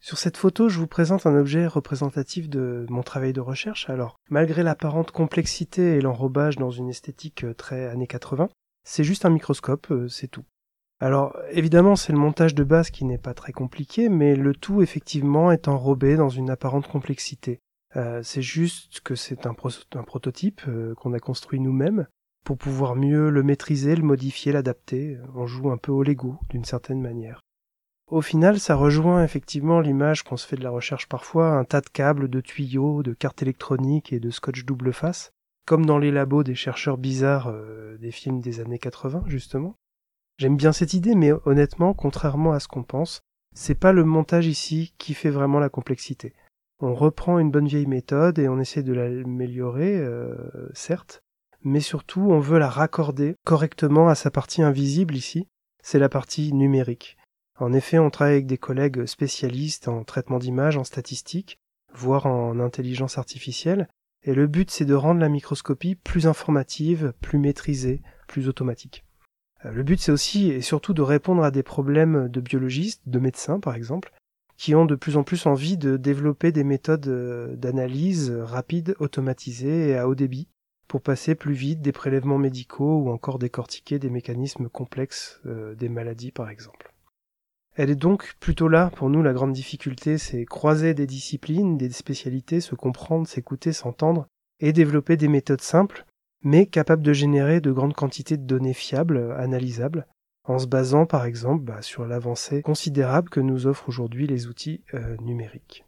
Sur cette photo, je vous présente un objet représentatif de mon travail de recherche. Alors, malgré l'apparente complexité et l'enrobage dans une esthétique euh, très années 80, c'est juste un microscope, euh, c'est tout. Alors, évidemment, c'est le montage de base qui n'est pas très compliqué, mais le tout, effectivement, est enrobé dans une apparente complexité. Euh, c'est juste que c'est un, prototype qu'on a construit nous-mêmes pour pouvoir mieux le maîtriser, le modifier, l'adapter. On joue un peu au Lego, d'une certaine manière. Au final, ça rejoint effectivement l'image qu'on se fait de la recherche parfois, un tas de câbles, de tuyaux, de cartes électroniques et de scotch double face, comme dans les labos des chercheurs bizarres euh, des films des années 80, justement. J'aime bien cette idée, mais honnêtement, contrairement à ce qu'on pense, c'est pas le montage ici qui fait vraiment la complexité. On reprend une bonne vieille méthode et on essaie de l'améliorer, euh, certes, mais surtout on veut la raccorder correctement à sa partie invisible ici, c'est la partie numérique. En effet, on travaille avec des collègues spécialistes en traitement d'image, en statistique, voire en intelligence artificielle, et le but c'est de rendre la microscopie plus informative, plus maîtrisée, plus automatique. Euh, le but c'est aussi et surtout de répondre à des problèmes de biologistes, de médecins par exemple, qui ont de plus en plus envie de développer des méthodes euh, d'analyse rapides, automatisées et à haut débit, pour passer plus vite des prélèvements médicaux ou encore décortiquer des mécanismes complexes euh, des maladies par exemple. Elle est donc plutôt là, pour nous, la grande difficulté, c'est croiser des disciplines, des spécialités, se comprendre, s'écouter, s'entendre, et développer des méthodes simples, mais capables de générer de grandes quantités de données fiables, analysables, en se basant par exemple bah, sur l'avancée considérable que nous offrent aujourd'hui les outils euh, numériques.